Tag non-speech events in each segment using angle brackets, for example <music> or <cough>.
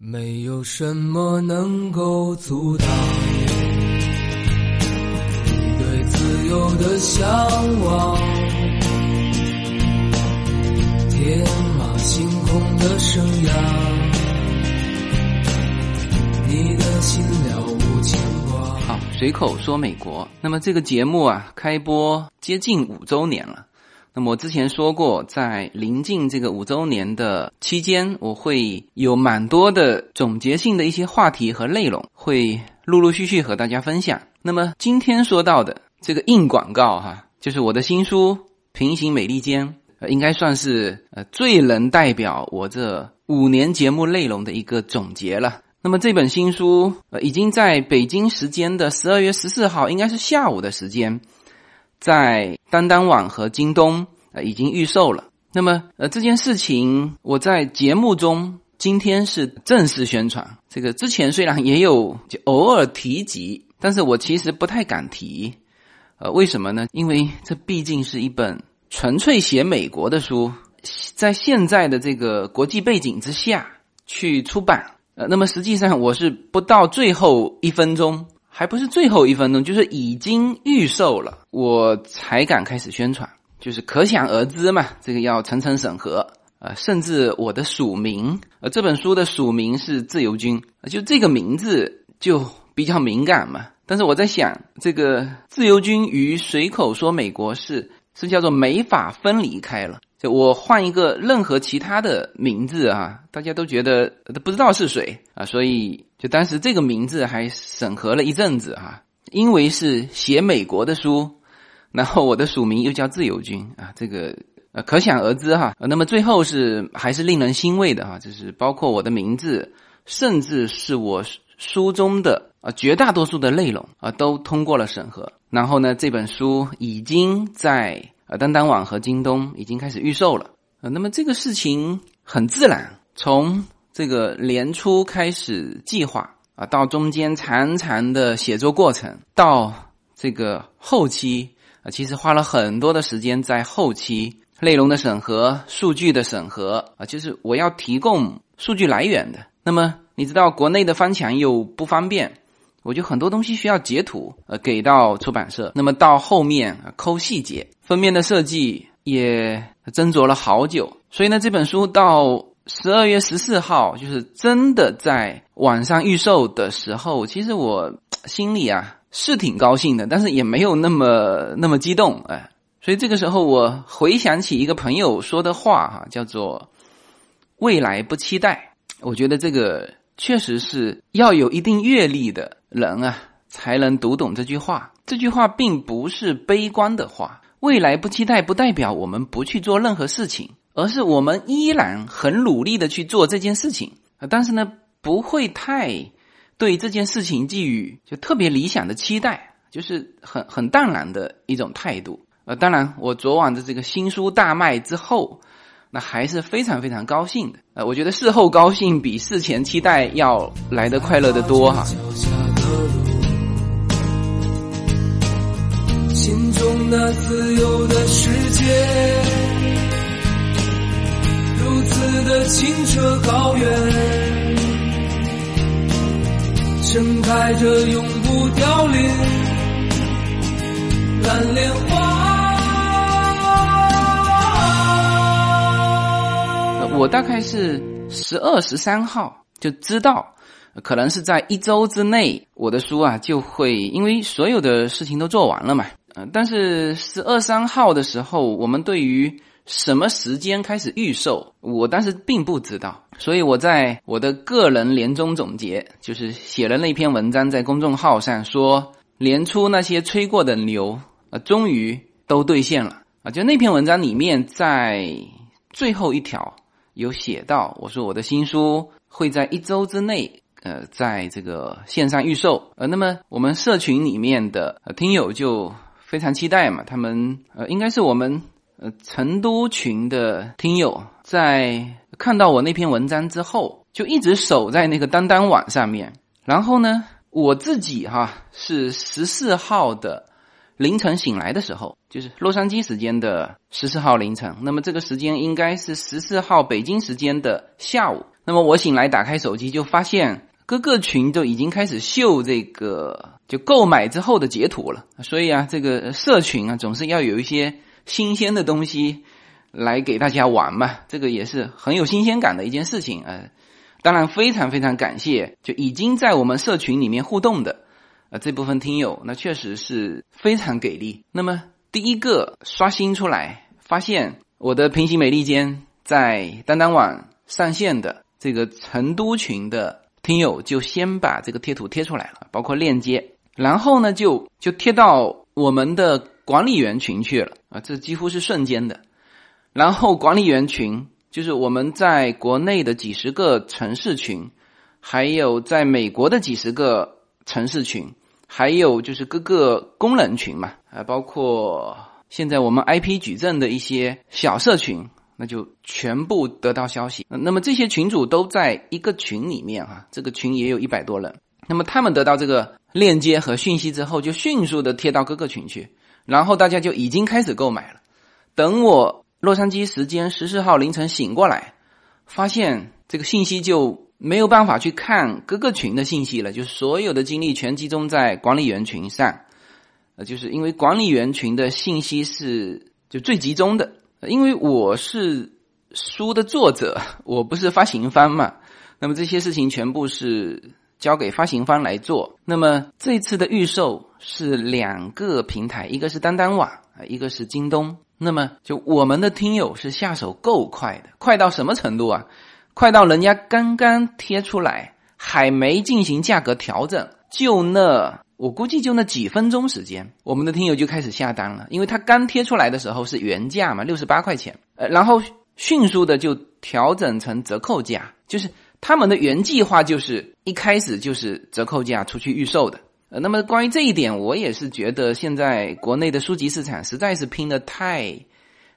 没有什么能够阻挡你对自由的向往，天马行空的生涯，你的心了无牵挂。好，随口说美国。那么这个节目啊，开播接近五周年了。那么我之前说过，在临近这个五周年的期间，我会有蛮多的总结性的一些话题和内容，会陆陆续续和大家分享。那么今天说到的这个硬广告哈，就是我的新书《平行美利坚》，呃，应该算是呃最能代表我这五年节目内容的一个总结了。那么这本新书呃已经在北京时间的十二月十四号，应该是下午的时间。在当当网和京东呃已经预售了。那么呃这件事情我在节目中今天是正式宣传。这个之前虽然也有就偶尔提及，但是我其实不太敢提。呃，为什么呢？因为这毕竟是一本纯粹写美国的书，在现在的这个国际背景之下去出版。呃，那么实际上我是不到最后一分钟。还不是最后一分钟，就是已经预售了，我才敢开始宣传，就是可想而知嘛。这个要层层审核啊，甚至我的署名，呃，这本书的署名是自由军，就这个名字就比较敏感嘛。但是我在想，这个自由军与随口说美国是是叫做没法分离开了。就我换一个任何其他的名字啊，大家都觉得都不知道是谁啊，所以就当时这个名字还审核了一阵子哈，因为是写美国的书，然后我的署名又叫自由军啊，这个呃可想而知哈。那么最后是还是令人欣慰的哈，就是包括我的名字，甚至是我书中的啊绝大多数的内容啊都通过了审核，然后呢这本书已经在。呃，当当网和京东已经开始预售了。呃，那么这个事情很自然，从这个年初开始计划啊，到中间长长的写作过程，到这个后期啊，其实花了很多的时间在后期内容的审核、数据的审核啊，就是我要提供数据来源的。那么你知道，国内的翻墙又不方便。我就很多东西需要截图，呃，给到出版社。那么到后面抠细节，封面的设计也斟酌了好久。所以呢，这本书到十二月十四号，就是真的在网上预售的时候，其实我心里啊是挺高兴的，但是也没有那么那么激动，哎。所以这个时候，我回想起一个朋友说的话，哈，叫做“未来不期待”。我觉得这个确实是要有一定阅历的。人啊，才能读懂这句话。这句话并不是悲观的话。未来不期待，不代表我们不去做任何事情，而是我们依然很努力的去做这件事情啊。但是呢，不会太对这件事情寄予就特别理想的期待，就是很很淡然的一种态度。呃，当然，我昨晚的这个新书大卖之后。那还是非常非常高兴的，呃，我觉得事后高兴比事前期待要来的快乐的多哈。心中那自由的世界，如此的清澈高远，盛开着永不凋零蓝莲花。我大概是十二十三号就知道，可能是在一周之内，我的书啊就会，因为所有的事情都做完了嘛。嗯，但是十二三号的时候，我们对于什么时间开始预售，我当时并不知道，所以我在我的个人年终总结，就是写了那篇文章在公众号上说，年初那些吹过的牛啊，终于都兑现了啊！就那篇文章里面，在最后一条。有写到，我说我的新书会在一周之内，呃，在这个线上预售。呃，那么我们社群里面的听友就非常期待嘛，他们呃，应该是我们呃成都群的听友，在看到我那篇文章之后，就一直守在那个当当网上面。然后呢，我自己哈是十四号的凌晨醒来的时候，就是洛杉矶时间的十四号凌晨。那么这个时间应该是十四号北京时间的下午。那么我醒来打开手机，就发现各个群都已经开始秀这个就购买之后的截图了。所以啊，这个社群啊，总是要有一些新鲜的东西来给大家玩嘛。这个也是很有新鲜感的一件事情啊。当然，非常非常感谢就已经在我们社群里面互动的。啊，这部分听友那确实是非常给力。那么第一个刷新出来，发现我的平行美利坚在当当网上线的这个成都群的听友，就先把这个贴图贴出来了，包括链接，然后呢就就贴到我们的管理员群去了啊，这几乎是瞬间的。然后管理员群就是我们在国内的几十个城市群，还有在美国的几十个。城市群，还有就是各个功能群嘛，啊，包括现在我们 IP 矩阵的一些小社群，那就全部得到消息。那么这些群主都在一个群里面哈，这个群也有一百多人。那么他们得到这个链接和讯息之后，就迅速的贴到各个群去，然后大家就已经开始购买了。等我洛杉矶时间十四号凌晨醒过来，发现这个信息就。没有办法去看各个群的信息了，就是所有的精力全集中在管理员群上，呃，就是因为管理员群的信息是就最集中的，因为我是书的作者，我不是发行方嘛，那么这些事情全部是交给发行方来做。那么这次的预售是两个平台，一个是当当网啊，一个是京东。那么就我们的听友是下手够快的，快到什么程度啊？快到人家刚刚贴出来，还没进行价格调整，就那我估计就那几分钟时间，我们的听友就开始下单了，因为他刚贴出来的时候是原价嘛，六十八块钱，呃，然后迅速的就调整成折扣价，就是他们的原计划就是一开始就是折扣价出去预售的。呃，那么关于这一点，我也是觉得现在国内的书籍市场实在是拼的太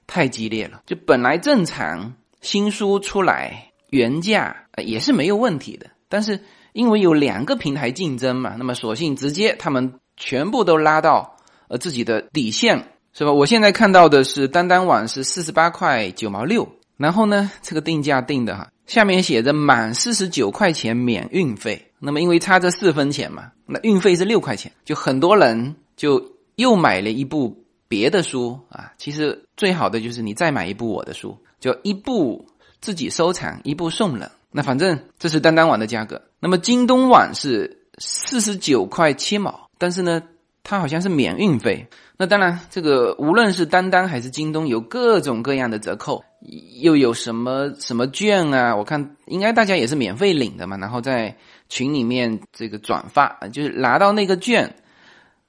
太激烈了，就本来正常新书出来。原价也是没有问题的，但是因为有两个平台竞争嘛，那么索性直接他们全部都拉到呃自己的底线，是吧？我现在看到的是当当网是四十八块九毛六，然后呢，这个定价定的哈，下面写着满四十九块钱免运费，那么因为差这四分钱嘛，那运费是六块钱，就很多人就又买了一部别的书啊。其实最好的就是你再买一部我的书，就一部。自己收藏一部送人，那反正这是当当网的价格。那么京东网是四十九块七毛，但是呢，它好像是免运费。那当然，这个无论是当当还是京东，有各种各样的折扣，又有什么什么券啊？我看应该大家也是免费领的嘛，然后在群里面这个转发，就是拿到那个券，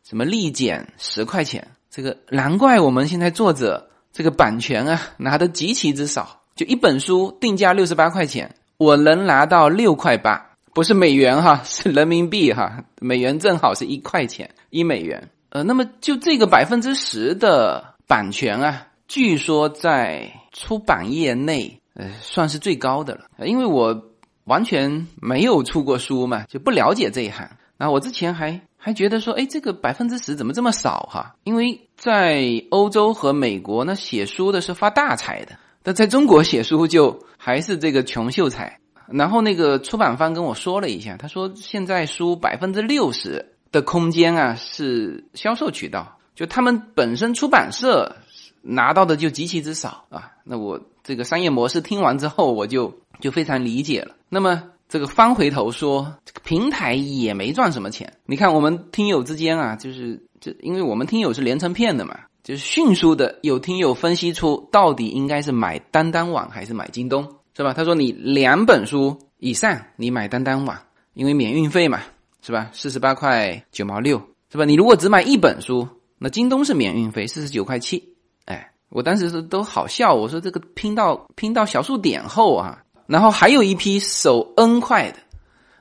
什么立减十块钱。这个难怪我们现在作者这个版权啊拿的极其之少。就一本书定价六十八块钱，我能拿到六块八，不是美元哈，是人民币哈，美元正好是一块钱一美元。呃，那么就这个百分之十的版权啊，据说在出版业内呃算是最高的了。因为我完全没有出过书嘛，就不了解这一行。然后我之前还还觉得说，哎，这个百分之十怎么这么少哈？因为在欧洲和美国，那写书的是发大财的。但在中国写书就还是这个穷秀才，然后那个出版方跟我说了一下，他说现在书百分之六十的空间啊是销售渠道，就他们本身出版社拿到的就极其之少啊。那我这个商业模式听完之后，我就就非常理解了。那么这个翻回头说，这个平台也没赚什么钱。你看我们听友之间啊，就是这，因为我们听友是连成片的嘛。就是迅速的有听友分析出到底应该是买当当网还是买京东，是吧？他说你两本书以上你买当当网，因为免运费嘛，是吧？四十八块九毛六，是吧？你如果只买一本书，那京东是免运费四十九块七。哎，我当时是都好笑，我说这个拼到拼到小数点后啊，然后还有一批手 N 块的。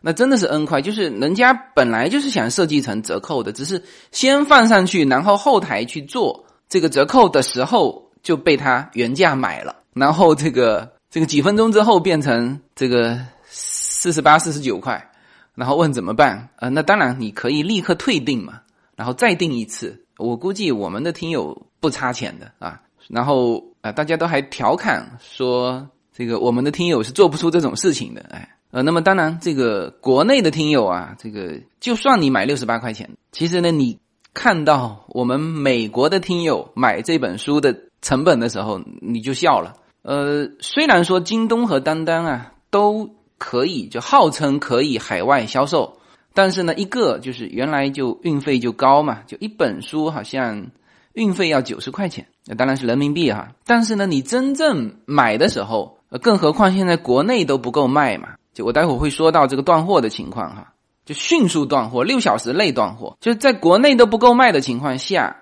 那真的是 N 块，就是人家本来就是想设计成折扣的，只是先放上去，然后后台去做这个折扣的时候就被他原价买了，然后这个这个几分钟之后变成这个四十八、四十九块，然后问怎么办？呃，那当然你可以立刻退订嘛，然后再订一次。我估计我们的听友不差钱的啊。然后啊，大家都还调侃说，这个我们的听友是做不出这种事情的，哎，呃，那么当然，这个国内的听友啊，这个就算你买六十八块钱，其实呢，你看到我们美国的听友买这本书的成本的时候，你就笑了。呃，虽然说京东和当当啊都可以，就号称可以海外销售，但是呢，一个就是原来就运费就高嘛，就一本书好像。运费要九十块钱，那当然是人民币哈。但是呢，你真正买的时候，更何况现在国内都不够卖嘛。就我待会会说到这个断货的情况哈，就迅速断货，六小时内断货，就是在国内都不够卖的情况下，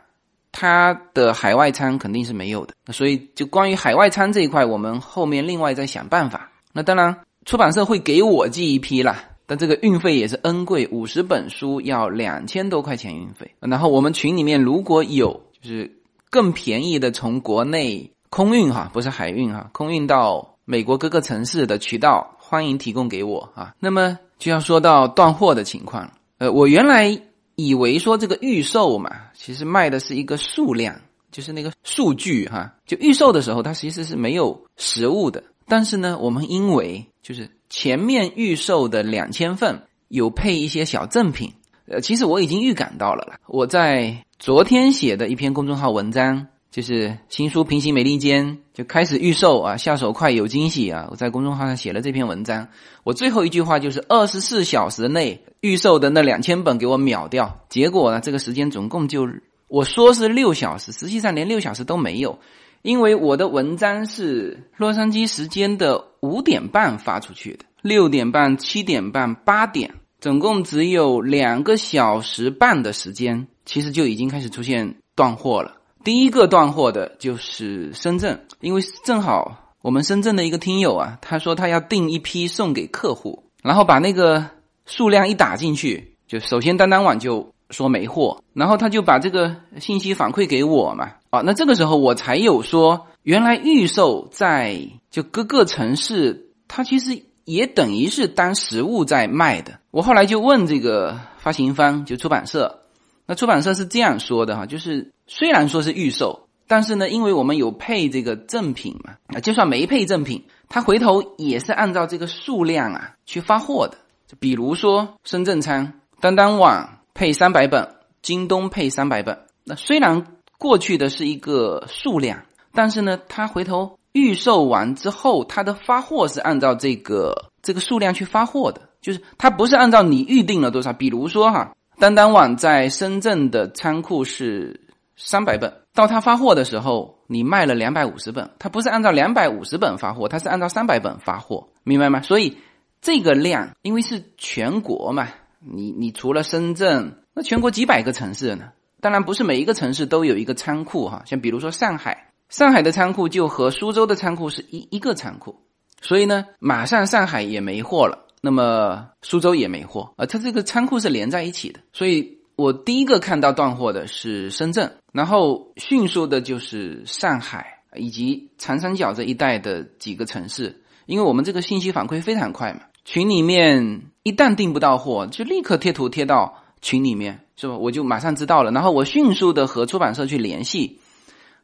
它的海外仓肯定是没有的。所以，就关于海外仓这一块，我们后面另外再想办法。那当然，出版社会给我寄一批啦，但这个运费也是 N 贵，五十本书要两千多块钱运费。然后我们群里面如果有。就是更便宜的从国内空运哈，不是海运哈，空运到美国各个城市的渠道，欢迎提供给我啊。那么就要说到断货的情况，呃，我原来以为说这个预售嘛，其实卖的是一个数量，就是那个数据哈，就预售的时候它其实是没有实物的。但是呢，我们因为就是前面预售的两千份有配一些小赠品，呃，其实我已经预感到了了，我在。昨天写的一篇公众号文章，就是新书《平行美利坚》就开始预售啊，下手快有惊喜啊！我在公众号上写了这篇文章，我最后一句话就是二十四小时内预售的那两千本给我秒掉。结果呢，这个时间总共就我说是六小时，实际上连六小时都没有，因为我的文章是洛杉矶时间的五点半发出去的，六点半、七点半、八点，总共只有两个小时半的时间。其实就已经开始出现断货了。第一个断货的就是深圳，因为正好我们深圳的一个听友啊，他说他要订一批送给客户，然后把那个数量一打进去，就首先当当网就说没货，然后他就把这个信息反馈给我嘛。啊，那这个时候我才有说，原来预售在就各个城市，它其实也等于是当实物在卖的。我后来就问这个发行方，就出版社。那出版社是这样说的哈，就是虽然说是预售，但是呢，因为我们有配这个赠品嘛，啊，就算没配赠品，他回头也是按照这个数量啊去发货的。就比如说深圳仓，当当网配三百本，京东配三百本。那虽然过去的是一个数量，但是呢，他回头预售完之后，他的发货是按照这个这个数量去发货的，就是他不是按照你预定了多少。比如说哈。当当网在深圳的仓库是三百本，到他发货的时候，你卖了两百五十本，他不是按照两百五十本发货，他是按照三百本发货，明白吗？所以这个量，因为是全国嘛，你你除了深圳，那全国几百个城市呢？当然不是每一个城市都有一个仓库哈，像比如说上海，上海的仓库就和苏州的仓库是一一个仓库，所以呢，马上上海也没货了。那么苏州也没货啊，它这个仓库是连在一起的，所以我第一个看到断货的是深圳，然后迅速的就是上海以及长三角这一带的几个城市，因为我们这个信息反馈非常快嘛，群里面一旦订不到货，就立刻贴图贴到群里面，是吧？我就马上知道了，然后我迅速的和出版社去联系。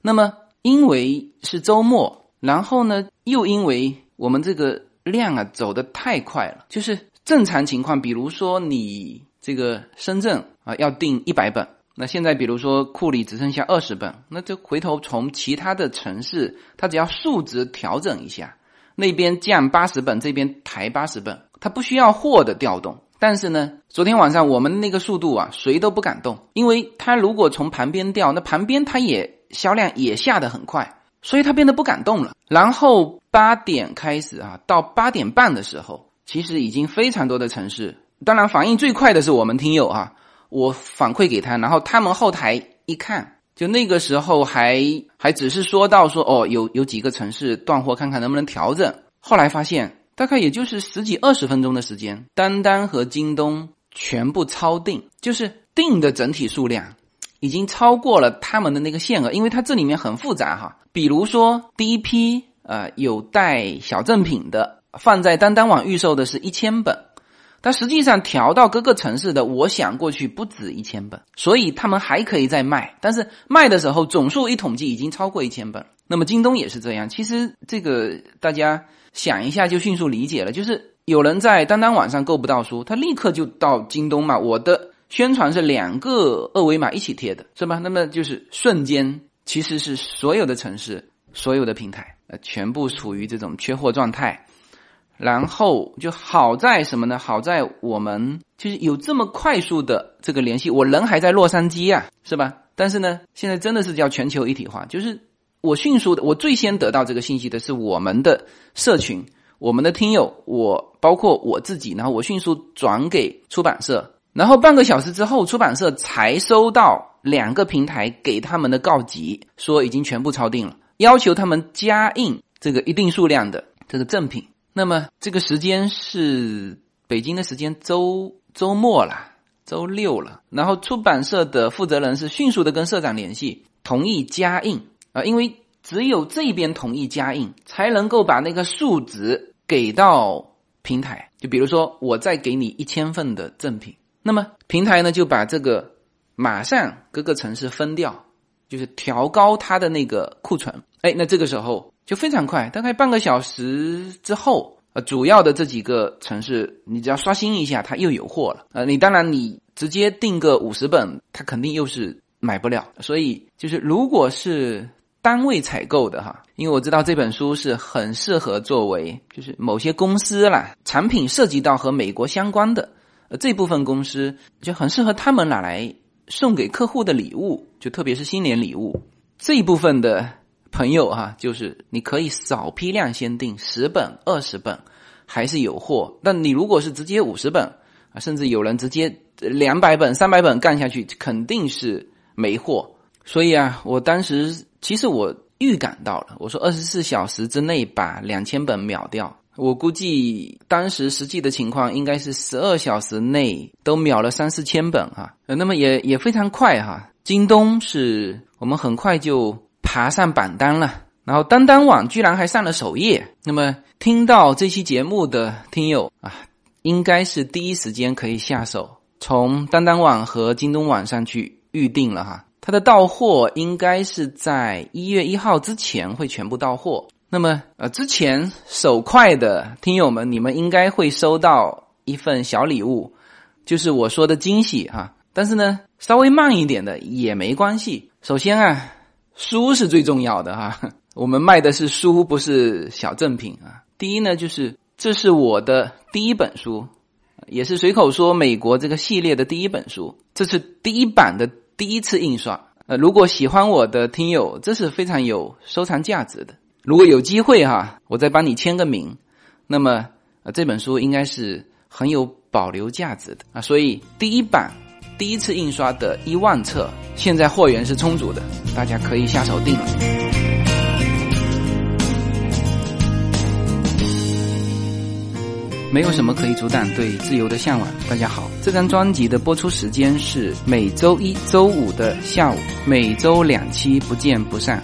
那么因为是周末，然后呢，又因为我们这个。量啊走的太快了，就是正常情况，比如说你这个深圳啊要订一百本，那现在比如说库里只剩下二十本，那就回头从其他的城市，它只要数值调整一下，那边降八十本，这边抬八十本，它不需要货的调动。但是呢，昨天晚上我们那个速度啊，谁都不敢动，因为它如果从旁边调，那旁边它也销量也下得很快。所以他变得不敢动了。然后八点开始啊，到八点半的时候，其实已经非常多的城市，当然反应最快的是我们听友啊，我反馈给他，然后他们后台一看，就那个时候还还只是说到说哦，有有几个城市断货，看看能不能调整。后来发现大概也就是十几二十分钟的时间，单单和京东全部超定，就是定的整体数量。已经超过了他们的那个限额，因为它这里面很复杂哈。比如说第一批呃有带小赠品的，放在当当网预售的是一千本，但实际上调到各个城市的，我想过去不止一千本，所以他们还可以再卖。但是卖的时候总数一统计已经超过一千本。那么京东也是这样。其实这个大家想一下就迅速理解了，就是有人在当当网上购不到书，他立刻就到京东嘛。我的宣传是两个二维码一起贴的，是吧？那么就是瞬间，其实是所有的城市、所有的平台呃全部处于这种缺货状态。然后就好在什么呢？好在我们就是有这么快速的这个联系，我人还在洛杉矶啊，是吧？但是呢，现在真的是叫全球一体化，就是我迅速的，我最先得到这个信息的是我们的社群，我们的听友，我包括我自己，然后我迅速转给出版社，然后半个小时之后，出版社才收到两个平台给他们的告急，说已经全部超定了，要求他们加印这个一定数量的这个赠品。那么这个时间是北京的时间周周末了，周六了。然后出版社的负责人是迅速的跟社长联系，同意加印啊，因为只有这边同意加印，才能够把那个数值给到平台。就比如说，我再给你一千份的赠品，那么平台呢就把这个马上各个城市分掉，就是调高它的那个库存。哎，那这个时候。就非常快，大概半个小时之后，呃，主要的这几个城市，你只要刷新一下，它又有货了。呃，你当然你直接订个五十本，它肯定又是买不了。所以就是如果是单位采购的哈，因为我知道这本书是很适合作为就是某些公司啦，产品涉及到和美国相关的，呃，这部分公司就很适合他们拿来送给客户的礼物，就特别是新年礼物这一部分的。朋友哈，就是你可以少批量先订十本、二十本，还是有货。但你如果是直接五十本啊，甚至有人直接两百本、三百本干下去，肯定是没货。所以啊，我当时其实我预感到了，我说二十四小时之内把两千本秒掉。我估计当时实际的情况应该是十二小时内都秒了三四千本哈。呃，那么也也非常快哈。京东是我们很快就。爬上榜单了，然后当当网居然还上了首页。那么听到这期节目的听友啊，应该是第一时间可以下手，从当当网和京东网上去预定了哈。它的到货应该是在一月一号之前会全部到货。那么呃，之前手快的听友们，你们应该会收到一份小礼物，就是我说的惊喜哈。但是呢，稍微慢一点的也没关系。首先啊。书是最重要的哈，<laughs> 我们卖的是书，不是小赠品啊。第一呢，就是这是我的第一本书，也是随口说美国这个系列的第一本书，这是第一版的第一次印刷。呃，如果喜欢我的听友，这是非常有收藏价值的。如果有机会哈，我再帮你签个名，那么呃这本书应该是很有保留价值的啊。所以第一版。第一次印刷的一万册，现在货源是充足的，大家可以下手订了。没有什么可以阻挡对自由的向往。大家好，这张专辑的播出时间是每周一周五的下午，每周两期，不见不散。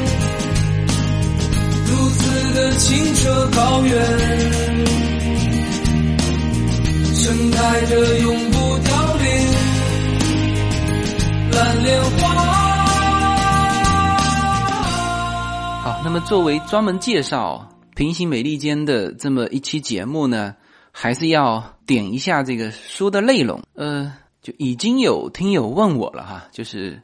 的清澈高原。盛开着永不凋零蓝莲花。好，那么作为专门介绍平行美利坚的这么一期节目呢，还是要点一下这个书的内容。呃，就已经有听友问我了哈，就是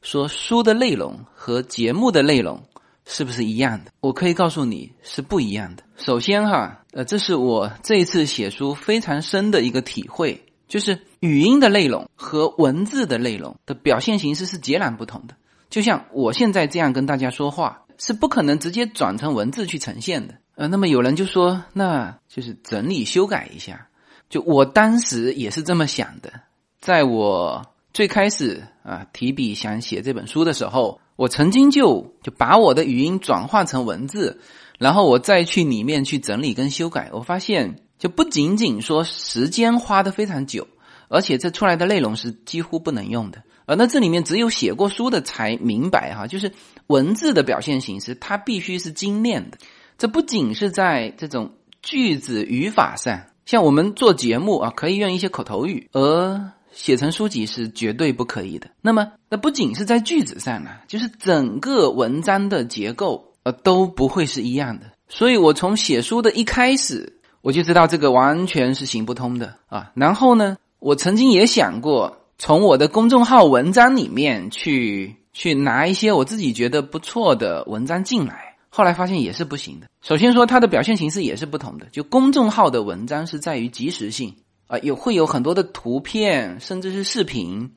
说书的内容和节目的内容是不是一样的？我可以告诉你是不一样的。首先哈，呃，这是我这一次写书非常深的一个体会，就是语音的内容和文字的内容的表现形式是截然不同的。就像我现在这样跟大家说话，是不可能直接转成文字去呈现的。呃，那么有人就说，那就是整理修改一下。就我当时也是这么想的，在我最开始啊提笔想写这本书的时候，我曾经就就把我的语音转化成文字，然后我再去里面去整理跟修改。我发现，就不仅仅说时间花的非常久，而且这出来的内容是几乎不能用的。呃，那这里面只有写过书的才明白哈，就是文字的表现形式，它必须是精炼的。这不仅是在这种句子语法上。像我们做节目啊，可以用一些口头语，而写成书籍是绝对不可以的。那么，那不仅是在句子上呢，就是整个文章的结构呃都不会是一样的。所以我从写书的一开始，我就知道这个完全是行不通的啊。然后呢，我曾经也想过从我的公众号文章里面去去拿一些我自己觉得不错的文章进来。后来发现也是不行的。首先说它的表现形式也是不同的。就公众号的文章是在于即时性啊，有会有很多的图片，甚至是视频。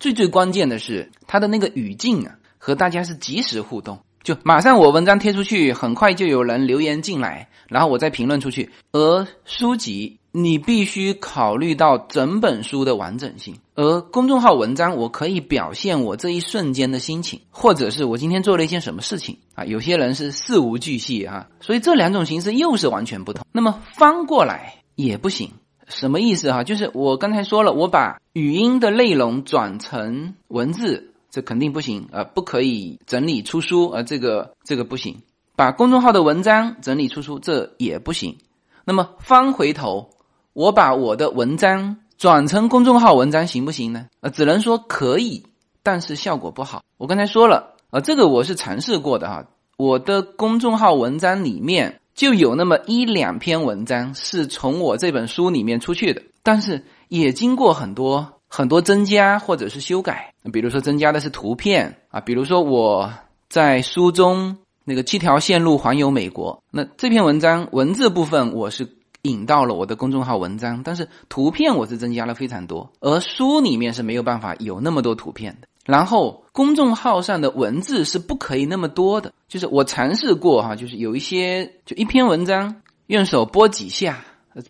最最关键的是它的那个语境啊，和大家是即时互动。就马上我文章贴出去，很快就有人留言进来，然后我再评论出去。而书籍。你必须考虑到整本书的完整性，而公众号文章我可以表现我这一瞬间的心情，或者是我今天做了一件什么事情啊。有些人是事无巨细啊，所以这两种形式又是完全不同。那么翻过来也不行，什么意思哈？就是我刚才说了，我把语音的内容转成文字，这肯定不行啊，不可以整理出书啊，这个这个不行。把公众号的文章整理出书，这也不行。那么翻回头。我把我的文章转成公众号文章行不行呢？呃，只能说可以，但是效果不好。我刚才说了，呃，这个我是尝试过的哈。我的公众号文章里面就有那么一两篇文章是从我这本书里面出去的，但是也经过很多很多增加或者是修改。比如说增加的是图片啊，比如说我在书中那个七条线路环游美国，那这篇文章文字部分我是。引到了我的公众号文章，但是图片我是增加了非常多，而书里面是没有办法有那么多图片的。然后公众号上的文字是不可以那么多的，就是我尝试过哈，就是有一些就一篇文章用手拨几下，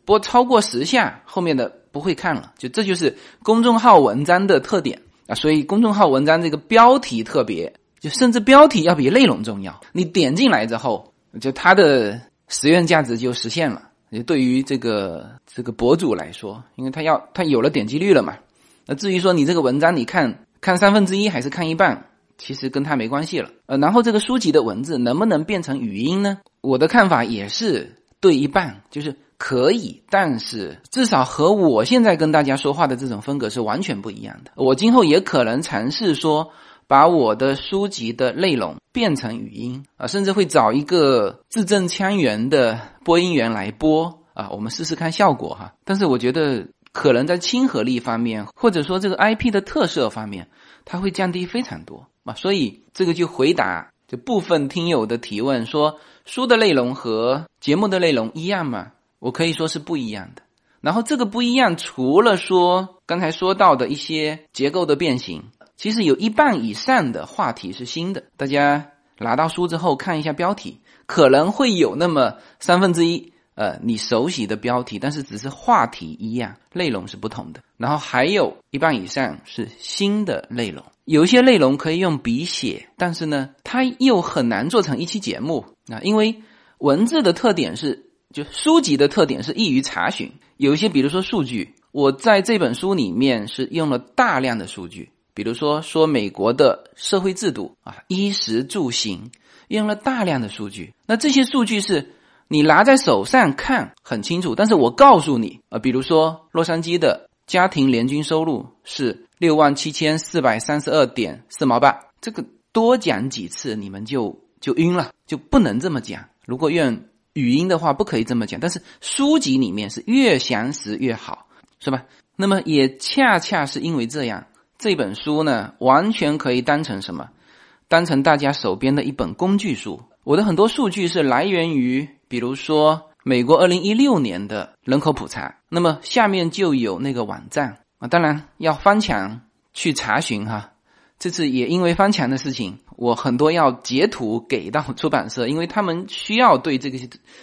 拨超过十下，后面的不会看了，就这就是公众号文章的特点啊。所以公众号文章这个标题特别，就甚至标题要比内容重要。你点进来之后，就它的实用价值就实现了。就对于这个这个博主来说，因为他要他有了点击率了嘛。那至于说你这个文章，你看看三分之一还是看一半，其实跟他没关系了。呃，然后这个书籍的文字能不能变成语音呢？我的看法也是对一半，就是可以，但是至少和我现在跟大家说话的这种风格是完全不一样的。我今后也可能尝试说。把我的书籍的内容变成语音啊，甚至会找一个字正腔圆的播音员来播啊，我们试试看效果哈。但是我觉得可能在亲和力方面，或者说这个 IP 的特色方面，它会降低非常多啊。所以这个就回答就部分听友的提问，说书的内容和节目的内容一样吗？我可以说是不一样的。然后这个不一样，除了说刚才说到的一些结构的变形。其实有一半以上的话题是新的，大家拿到书之后看一下标题，可能会有那么三分之一，呃，你熟悉的标题，但是只是话题一样，内容是不同的。然后还有一半以上是新的内容，有一些内容可以用笔写，但是呢，它又很难做成一期节目啊，因为文字的特点是，就书籍的特点是易于查询，有一些比如说数据，我在这本书里面是用了大量的数据。比如说，说美国的社会制度啊，衣食住行用了大量的数据。那这些数据是你拿在手上看很清楚，但是我告诉你啊，比如说洛杉矶的家庭年均收入是六万七千四百三十二点四毛八，这个多讲几次你们就就晕了，就不能这么讲。如果用语音的话，不可以这么讲。但是书籍里面是越详实越好，是吧？那么也恰恰是因为这样，这本书呢，完全可以当成什么？当成大家手边的一本工具书。我的很多数据是来源于，比如说美国二零一六年的人口普查，那么下面就有那个网站啊，当然要翻墙去查询哈。这次也因为翻墙的事情，我很多要截图给到出版社，因为他们需要对这个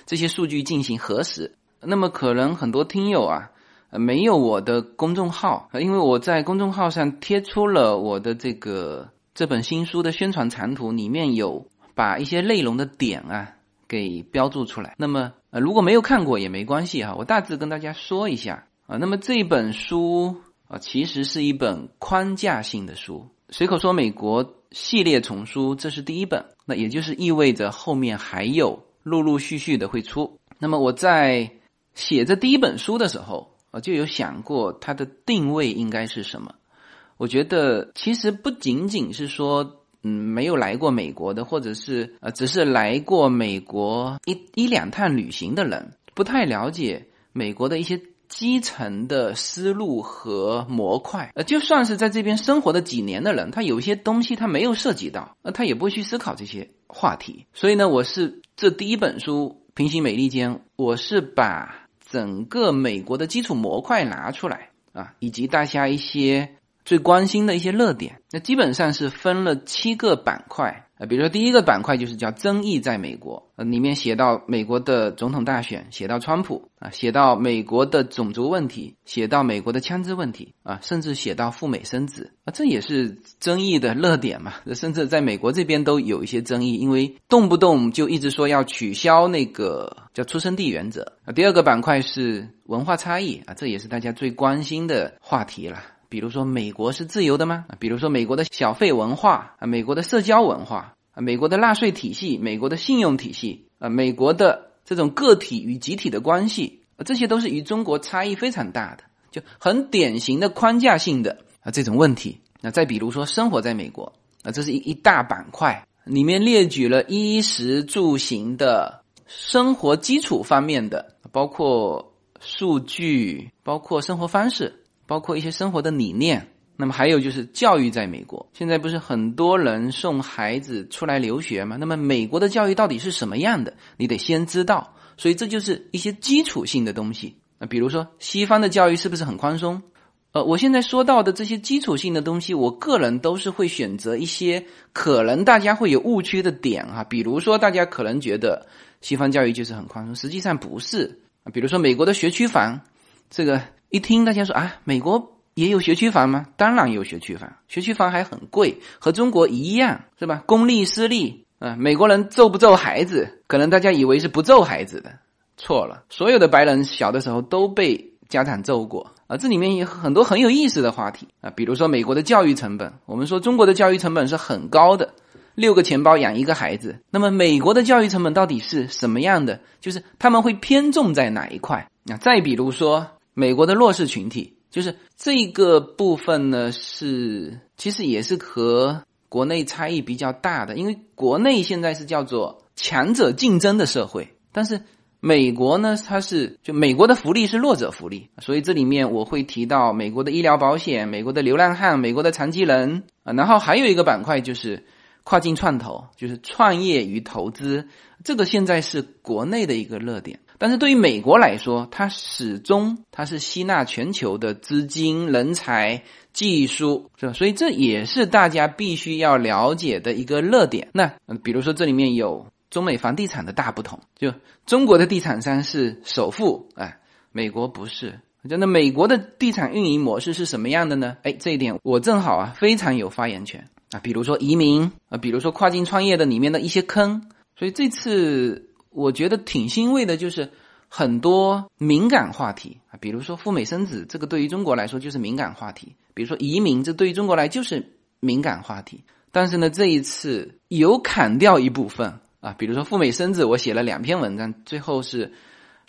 这些数据进行核实。那么可能很多听友啊。没有我的公众号，因为我在公众号上贴出了我的这个这本新书的宣传长图，里面有把一些内容的点啊给标注出来。那么呃，如果没有看过也没关系哈，我大致跟大家说一下啊。那么这本书啊，其实是一本框架性的书，随口说美国系列丛书，这是第一本，那也就是意味着后面还有陆陆续续的会出。那么我在写这第一本书的时候。我就有想过它的定位应该是什么？我觉得其实不仅仅是说，嗯，没有来过美国的，或者是呃，只是来过美国一一两趟旅行的人，不太了解美国的一些基层的思路和模块。呃，就算是在这边生活的几年的人，他有一些东西他没有涉及到，呃，他也不会去思考这些话题。所以呢，我是这第一本书《平行美利坚》，我是把。整个美国的基础模块拿出来啊，以及大家一些最关心的一些热点，那基本上是分了七个板块。啊，比如说第一个板块就是叫争议在美国，呃，里面写到美国的总统大选，写到川普啊，写到美国的种族问题，写到美国的枪支问题啊，甚至写到赴美生子啊，这也是争议的热点嘛。甚至在美国这边都有一些争议，因为动不动就一直说要取消那个叫出生地原则啊。第二个板块是文化差异啊，这也是大家最关心的话题了。比如说，美国是自由的吗？比如说，美国的小费文化啊，美国的社交文化啊，美国的纳税体系，美国的信用体系啊，美国的这种个体与集体的关系啊，这些都是与中国差异非常大的，就很典型的框架性的啊这种问题。那再比如说，生活在美国啊，这是一一大板块，里面列举了衣食住行的生活基础方面的，包括数据，包括生活方式。包括一些生活的理念，那么还有就是教育在美国，现在不是很多人送孩子出来留学吗？那么美国的教育到底是什么样的？你得先知道，所以这就是一些基础性的东西啊，比如说西方的教育是不是很宽松？呃，我现在说到的这些基础性的东西，我个人都是会选择一些可能大家会有误区的点啊，比如说大家可能觉得西方教育就是很宽松，实际上不是啊，比如说美国的学区房，这个。一听大家说啊，美国也有学区房吗？当然有学区房，学区房还很贵，和中国一样，是吧？公立私立啊，美国人揍不揍孩子？可能大家以为是不揍孩子的，错了。所有的白人小的时候都被家长揍过啊。这里面有很多很有意思的话题啊，比如说美国的教育成本，我们说中国的教育成本是很高的，六个钱包养一个孩子。那么美国的教育成本到底是什么样的？就是他们会偏重在哪一块啊？再比如说。美国的弱势群体，就是这个部分呢，是其实也是和国内差异比较大的，因为国内现在是叫做强者竞争的社会，但是美国呢，它是就美国的福利是弱者福利，所以这里面我会提到美国的医疗保险、美国的流浪汉、美国的残疾人啊，然后还有一个板块就是跨境创投，就是创业与投资，这个现在是国内的一个热点。但是对于美国来说，它始终它是吸纳全球的资金、人才、技术，是吧？所以这也是大家必须要了解的一个热点。那比如说这里面有中美房地产的大不同，就中国的地产商是首富，哎，美国不是。真的，美国的地产运营模式是什么样的呢？哎，这一点我正好啊，非常有发言权啊。比如说移民啊，比如说跨境创业的里面的一些坑，所以这次。我觉得挺欣慰的，就是很多敏感话题啊，比如说赴美生子，这个对于中国来说就是敏感话题；比如说移民，这对于中国来就是敏感话题。但是呢，这一次有砍掉一部分啊，比如说赴美生子，我写了两篇文章，最后是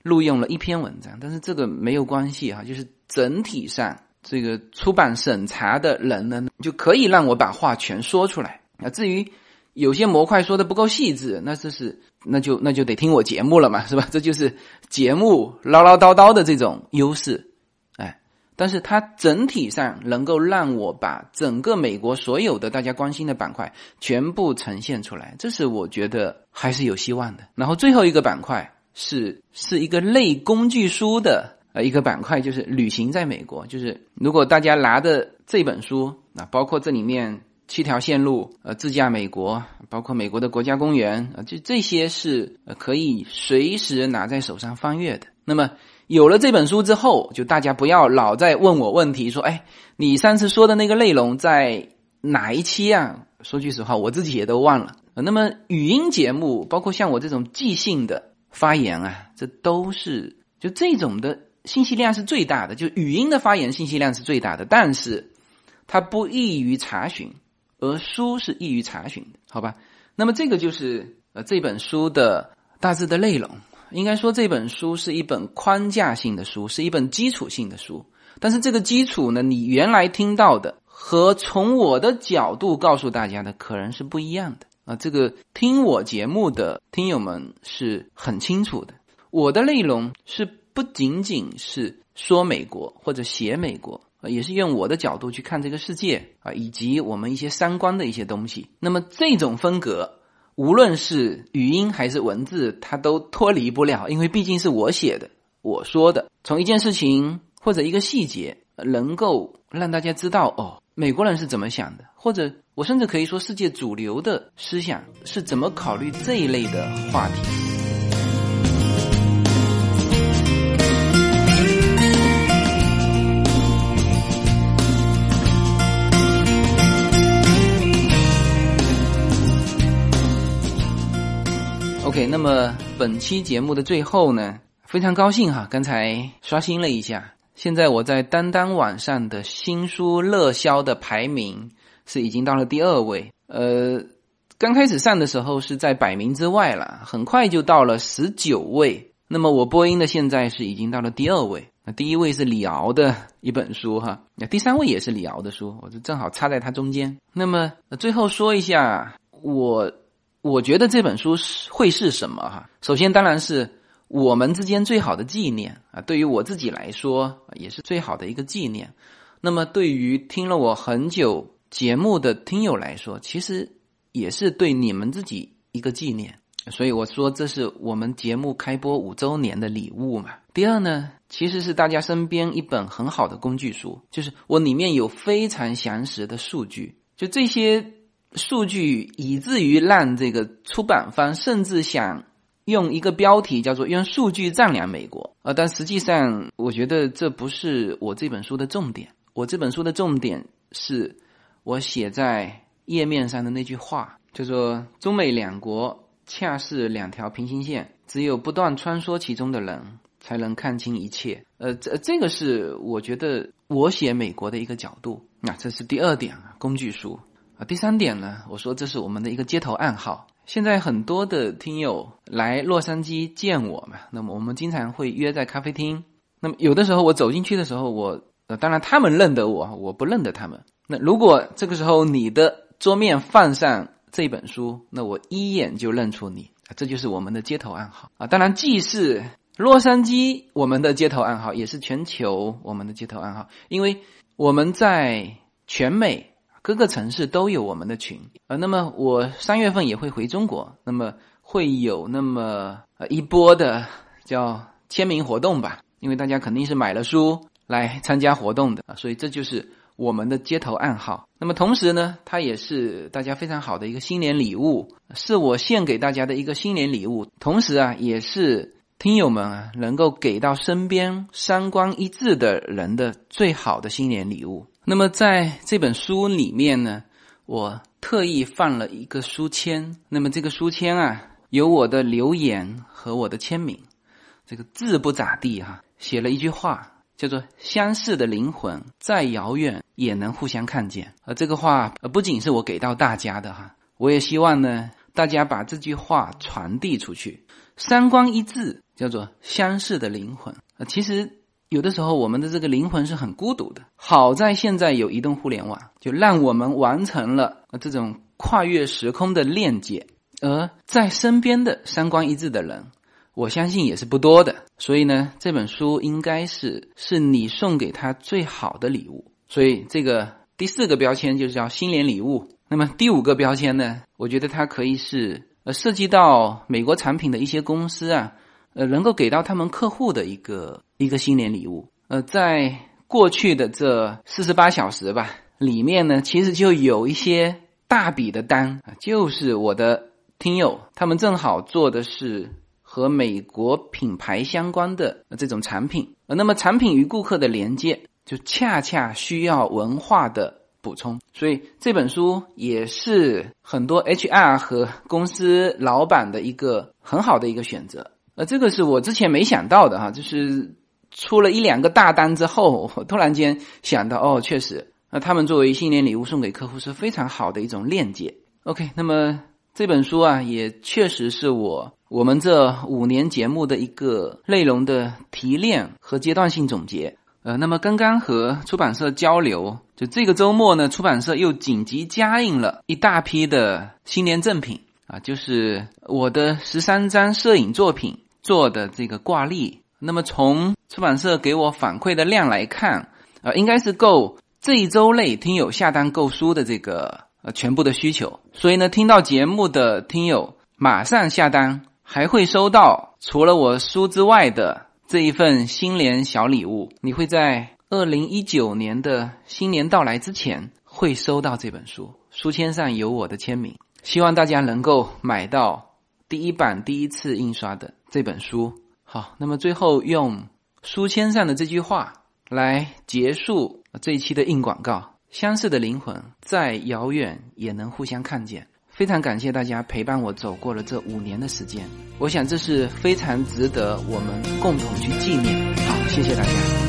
录用了一篇文章，但是这个没有关系哈，就是整体上这个出版审查的人呢，就可以让我把话全说出来啊。至于有些模块说的不够细致，那这是。那就那就得听我节目了嘛，是吧？这就是节目唠唠叨叨的这种优势，哎，但是它整体上能够让我把整个美国所有的大家关心的板块全部呈现出来，这是我觉得还是有希望的。然后最后一个板块是是一个类工具书的呃一个板块，就是旅行在美国。就是如果大家拿的这本书啊，包括这里面七条线路，呃，自驾美国，包括美国的国家公园啊，就这些是可以随时拿在手上翻阅的。那么。有了这本书之后，就大家不要老在问我问题，说：“哎，你上次说的那个内容在哪一期啊？”说句实话，我自己也都忘了。那么语音节目，包括像我这种即兴的发言啊，这都是就这种的信息量是最大的，就语音的发言信息量是最大的，但是它不易于查询，而书是易于查询的，好吧？那么这个就是呃这本书的大致的内容。应该说这本书是一本框架性的书，是一本基础性的书。但是这个基础呢，你原来听到的和从我的角度告诉大家的可能是不一样的啊。这个听我节目的听友们是很清楚的。我的内容是不仅仅是说美国或者写美国，也是用我的角度去看这个世界啊，以及我们一些三观的一些东西。那么这种风格。无论是语音还是文字，它都脱离不了，因为毕竟是我写的，我说的。从一件事情或者一个细节，能够让大家知道哦，美国人是怎么想的，或者我甚至可以说，世界主流的思想是怎么考虑这一类的话题。OK，那么本期节目的最后呢，非常高兴哈，刚才刷新了一下，现在我在当当网上的新书热销的排名是已经到了第二位，呃，刚开始上的时候是在百名之外了，很快就到了十九位。那么我播音的现在是已经到了第二位，那第一位是李敖的一本书哈，那第三位也是李敖的书，我就正好插在他中间。那么最后说一下我。我觉得这本书是会是什么哈？首先当然是我们之间最好的纪念啊，对于我自己来说也是最好的一个纪念。那么对于听了我很久节目的听友来说，其实也是对你们自己一个纪念。所以我说这是我们节目开播五周年的礼物嘛。第二呢，其实是大家身边一本很好的工具书，就是我里面有非常详实的数据，就这些。数据以至于让这个出版方甚至想用一个标题叫做“用数据丈量美国”啊，但实际上我觉得这不是我这本书的重点。我这本书的重点是我写在页面上的那句话，就说“中美两国恰是两条平行线，只有不断穿梭其中的人才能看清一切”。呃，这这个是我觉得我写美国的一个角度。那这是第二点啊，工具书。啊，第三点呢，我说这是我们的一个街头暗号。现在很多的听友来洛杉矶见我嘛，那么我们经常会约在咖啡厅。那么有的时候我走进去的时候，我呃，当然他们认得我，我不认得他们。那如果这个时候你的桌面放上这本书，那我一眼就认出你，这就是我们的街头暗号啊。当然既是洛杉矶我们的街头暗号，也是全球我们的街头暗号，因为我们在全美。各个城市都有我们的群，呃，那么我三月份也会回中国，那么会有那么呃一波的叫签名活动吧，因为大家肯定是买了书来参加活动的啊，所以这就是我们的街头暗号。那么同时呢，它也是大家非常好的一个新年礼物，是我献给大家的一个新年礼物，同时啊，也是听友们啊能够给到身边三观一致的人的最好的新年礼物。那么在这本书里面呢，我特意放了一个书签。那么这个书签啊，有我的留言和我的签名。这个字不咋地哈，写了一句话，叫做“相似的灵魂再遥远也能互相看见”。而这个话不仅是我给到大家的哈，我也希望呢，大家把这句话传递出去。三观一致，叫做相似的灵魂啊，其实。有的时候，我们的这个灵魂是很孤独的。好在现在有移动互联网，就让我们完成了这种跨越时空的链接。而在身边的三观一致的人，我相信也是不多的。所以呢，这本书应该是是你送给他最好的礼物。所以这个第四个标签就是叫新年礼物。那么第五个标签呢，我觉得它可以是呃涉及到美国产品的一些公司啊，呃能够给到他们客户的一个一个新年礼物。呃，在过去的这四十八小时吧，里面呢，其实就有一些大笔的单啊，就是我的听友他们正好做的是和美国品牌相关的这种产品，呃，那么产品与顾客的连接就恰恰需要文化的补充，所以这本书也是很多 HR 和公司老板的一个很好的一个选择，呃，这个是我之前没想到的哈，就是。出了一两个大单之后，我 <laughs> 突然间想到，哦，确实，那他们作为新年礼物送给客户是非常好的一种链接。OK，那么这本书啊，也确实是我我们这五年节目的一个内容的提炼和阶段性总结。呃，那么刚刚和出版社交流，就这个周末呢，出版社又紧急加印了一大批的新年赠品啊，就是我的十三张摄影作品做的这个挂历。那么从出版社给我反馈的量来看，呃，应该是够这一周内听友下单购书的这个呃全部的需求。所以呢，听到节目的听友马上下单，还会收到除了我书之外的这一份新年小礼物。你会在二零一九年的新年到来之前会收到这本书，书签上有我的签名。希望大家能够买到第一版第一次印刷的这本书。好，那么最后用书签上的这句话来结束这一期的硬广告：相似的灵魂再遥远也能互相看见。非常感谢大家陪伴我走过了这五年的时间，我想这是非常值得我们共同去纪念。好，谢谢大家。